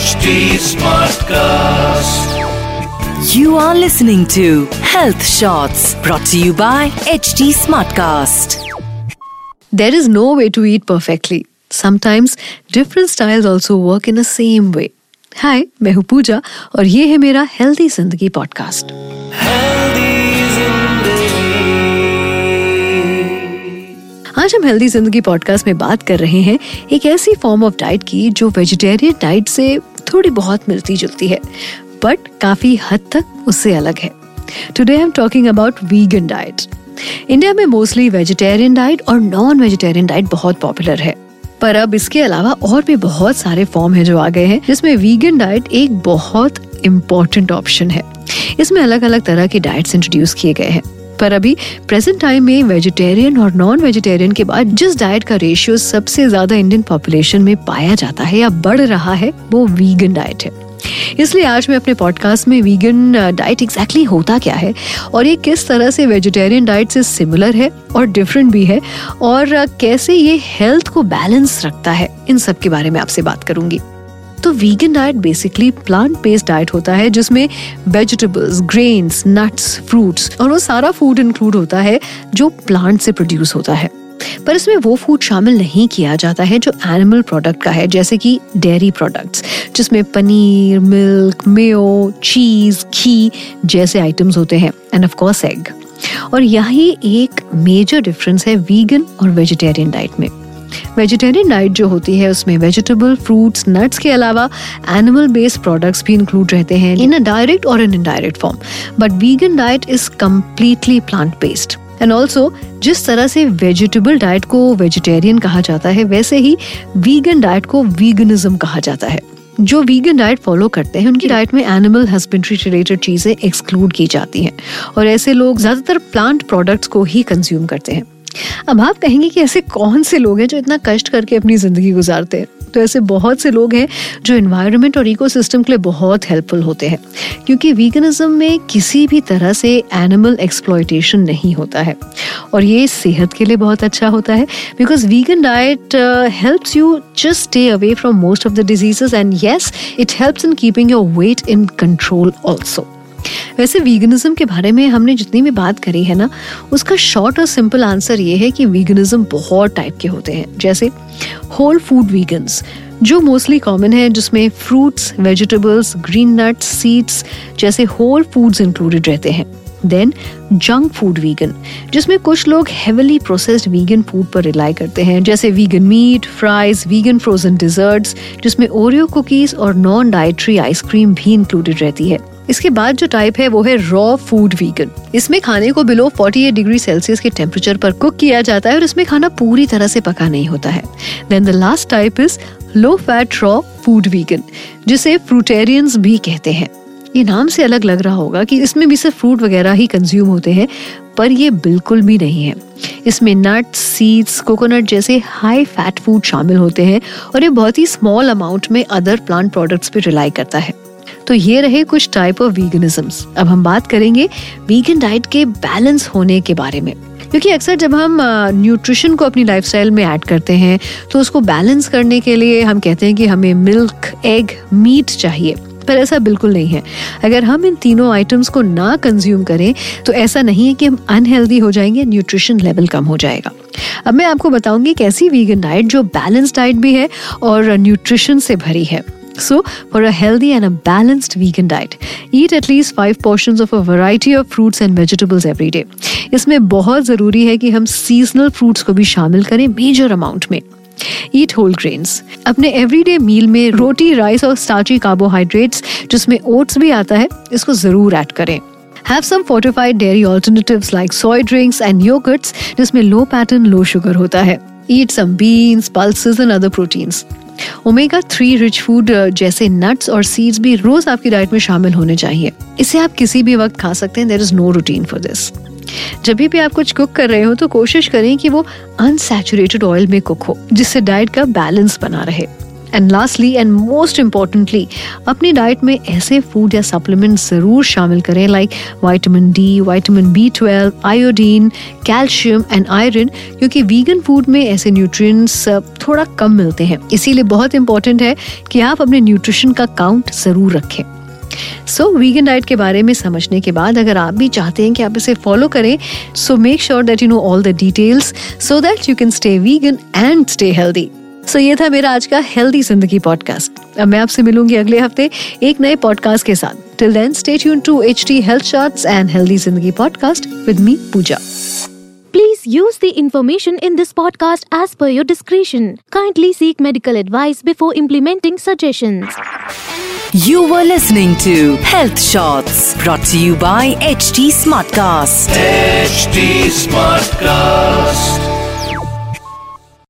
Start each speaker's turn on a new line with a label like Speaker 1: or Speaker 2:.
Speaker 1: HD Smartcast.
Speaker 2: You are listening to Health Shots brought to you by HD Smartcast.
Speaker 3: There is no way to eat perfectly. Sometimes different styles also work in the same way. हाय मैं हूँ पूजा और ये है मेरा healthy ज़िंदगी podcast आज हम healthy ज़िंदगी पॉडकास्ट में बात कर रहे हैं एक ऐसी फॉर्म ऑफ़ डाइट की जो वेजिटेरियन डाइट से थोड़ी बहुत मिलती जुलती है बट काफ़ी हद तक उससे अलग है। Today I am talking about vegan diet India में मोस्टली वेजिटेरियन डाइट और नॉन वेजिटेरियन डाइट बहुत पॉपुलर है। पर अब इसके अलावा और भी बहुत सारे फॉर्म है जो आ गए हैं, जिसमें वीगन डाइट एक बहुत इम्पोर्टेंट ऑप्शन है। इसमें अलग अलग तरह की डाइट्स इंट्रोड्यूस किए गए हैं। पर अभी प्रेजेंट टाइम में वेजिटेरियन और नॉन वेजिटेरियन के बाद जिस डाइट का रेशियो सबसे ज़्यादा इंडियन पॉपुलेशन में पाया जाता है या बढ़ रहा है, वो वीगन डाइट है। इसलिए आज मैं अपने पॉडकास्ट में वीगन डाइट एग्जैक्टली होता क्या है और ये किस तरह से वेजिटेरियन डाइट से सिमिलर है और डिफरेंट भी है और कैसे ये हेल्थ को बैलेंस रखता है, इन सब के बारे में आपसे बात करूँगी। तो vegan diet basically plant based diet होता है, जिसमें वेजिटेबल्स ग्रेन्स नट्स फ्रूट्स और वो सारा फ़ूड इंक्लूड होता है, जो प्लांट से प्रोड्यूस होता है। पर इसमें वो फ़ूड शामिल नहीं किया जाता है, जो एनिमल प्रोडक्ट का है, जैसे कि डेयरी प्रोडक्ट्स जिसमें पनीर मिल्क मेयो चीज़ घी जैसे आइटम्स होते हैं एंड ऑफ़ कोर्स एग और यही एक मेजर डिफरेंस है वीगन और वेजिटेरियन डाइट में। वेजिटेरियन डाइट जो होती है, उसमें वेजिटेबल फ्रूट्स नट्स के अलावा एनिमल बेस्ड प्रोडक्ट्स भी इंक्लूड रहते हैं इन अ डायरेक्ट और in indirect form but vegan diet is completely plant based and also जिस तरह से वेजिटेबल डाइट को वेजिटेरियन कहा जाता है, वैसे ही वीगन डाइट को वीगनिज्म कहा जाता है। जो वीगन डाइट फॉलो करते हैं, उनकी डाइट में एनिमल हस्बेंड्री रिलेटेड चीज़ें एक्सक्लूड की जाती हैं। और ऐसे लोग ज़्यादातर प्लांट प्रोडक्ट्स को ही कंज्यूम करते हैं। अब आप कहेंगे कि ऐसे कौन से लोग हैं जो इतना कष्ट करके अपनी ज़िंदगी गुजारते हैं? तो ऐसे बहुत से लोग हैं जो इन्वायरमेंट और इकोसिस्टम के लिए बहुत हेल्पफुल होते हैं। क्योंकि वीगनिज्म में किसी भी तरह से एनिमल एक्सप्लॉयटेशन नहीं होता है। और ये सेहत के लिए बहुत अच्छा होता है। Because vegan diet helps you just stay away from most of the diseases and yes it helps in keeping your weight in control also वैसे वीगनिज्म के बारे में हमने जितनी भी बात करी है ना, उसका शॉर्ट और सिंपल आंसर ये है कि वीगनिज्म बहुत टाइप के होते हैं। जैसे होल फ़ूड वीगन्स जो मोस्टली कॉमन है, जिसमें fruits vegetables green nuts seeds जैसे होल फूड्स इंक्लूडेड रहते हैं। देन जंक फ़ूड वीगन जिसमें कुछ लोग हेविली प्रोसेस्ड वीगन फ़ूड पर रिलाई करते हैं। जैसे vegan meat fries vegan frozen desserts जिसमें ओरियो कुकीज और नॉन डाइट्री आइसक्रीम भी इंक्लूडेड रहती है। इसके बाद जो टाइप है, वो है रॉ फ़ूड वीगन इसमें खाने को बिलो 48 डिग्री सेल्सियस के टेम्परेचर पर कुक किया जाता है और इसमें खाना पूरी तरह से पका नहीं होता है. Then the last type is low fat raw food vegan जिसे फ्रूटेरियंस भी कहते हैं. ये नाम से अलग लग रहा होगा कि इसमें भी सिर्फ़ फ्रूट वगैरह ही कंज्यूम होते हैं, पर ये बिल्कुल भी नहीं है. इसमें नट्स सीड्स कोकोनट जैसे हाई फैट फ़ूड शामिल होते हैं और ये बहुत ही स्मॉल अमाउंट में अदर प्लांट प्रोडक्ट्स पे रिलाई करता है. तो ये रहे कुछ टाइप ऑफ़ वीगनिज्म्स अब हम बात करेंगे वीगन डाइट के बैलेंस होने के बारे में। क्योंकि अक्सर जब हम न्यूट्रिशन को अपनी लाइफस्टाइल में ऐड करते हैं तो उसको बैलेंस करने के लिए हम कहते हैं कि हमें मिल्क एग मीट चाहिए। पर ऐसा बिल्कुल नहीं है। अगर हम इन तीनों आइटम्स को ना कंज्यूम करें तो ऐसा नहीं है कि हम अनहेल्दी हो जाएँगे न्यूट्रिशन लेवल कम हो जाएगा। अब मैं आपको बताऊँगी कैसी वीगन डाइट जो बैलेंस डाइट भी है और न्यूट्रिशन से भरी है। So, for a healthy and a balanced vegan diet, eat at least five portions of a variety of fruits and vegetables every day. इसमें बहुत ज़रूरी है कि हम सीजनल फ्रूट्स को भी शामिल करें मेजर अमाउंट में ईट होल ग्रेन्स अपने एवरीडे मील में रोटी राइस और स्टार्ची कार्बोहाइड्रेट्स जिसमें ओट्स भी आता है इसको ज़रूर ऐड करें Have some fortified dairy alternatives like soy drinks and yogurts जिसमें fat and low sugar होता है Eat some beans, pulses and other proteins. Omega three rich food जैसे नट्स और सीड्स भी रोज आपकी डाइट में शामिल होने चाहिए। इसे आप किसी भी वक्त खा सकते हैं। There is no routine for this जब भी आप कुछ कुक कर रहे हो तो कोशिश करें कि वो अनसेचुरेटेड ऑयल में कुक हो, जिससे डाइट का बैलेंस बना रहे। And lastly and most importantly अपनी डाइट में ऐसे फ़ूड या सप्लीमेंट ज़रूर शामिल करें like vitamin D vitamin B twelve iodine calcium and iron क्योंकि वीगन फ़ूड में ऐसे न्यूट्रिएंट्स थोड़ा कम मिलते हैं। इसीलिए बहुत इंपॉर्टेंट है कि आप अपने न्यूट्रिशन का काउंट ज़रूर रखें। सो वीगन डाइट के बारे में समझने के बाद अगर आप भी चाहते हैं कि आप इसे फॉलो करें so make sure that you know all the details so that you can stay vegan and stay healthy so ये था मेरा आज का हेल्दी ज़िंदगी पॉडकास्ट अब मैं आपसे मिलूँगी अगले हफ़्ते एक नए पॉडकास्ट के साथ. Till then stay tuned to H D health shorts and healthy ज़िंदगी podcast with me Pooja
Speaker 4: please use the information in this podcast as per your discretion kindly seek medical advice before implementing suggestion
Speaker 2: you were listening to health shorts brought you by H D smart
Speaker 1: cast H smart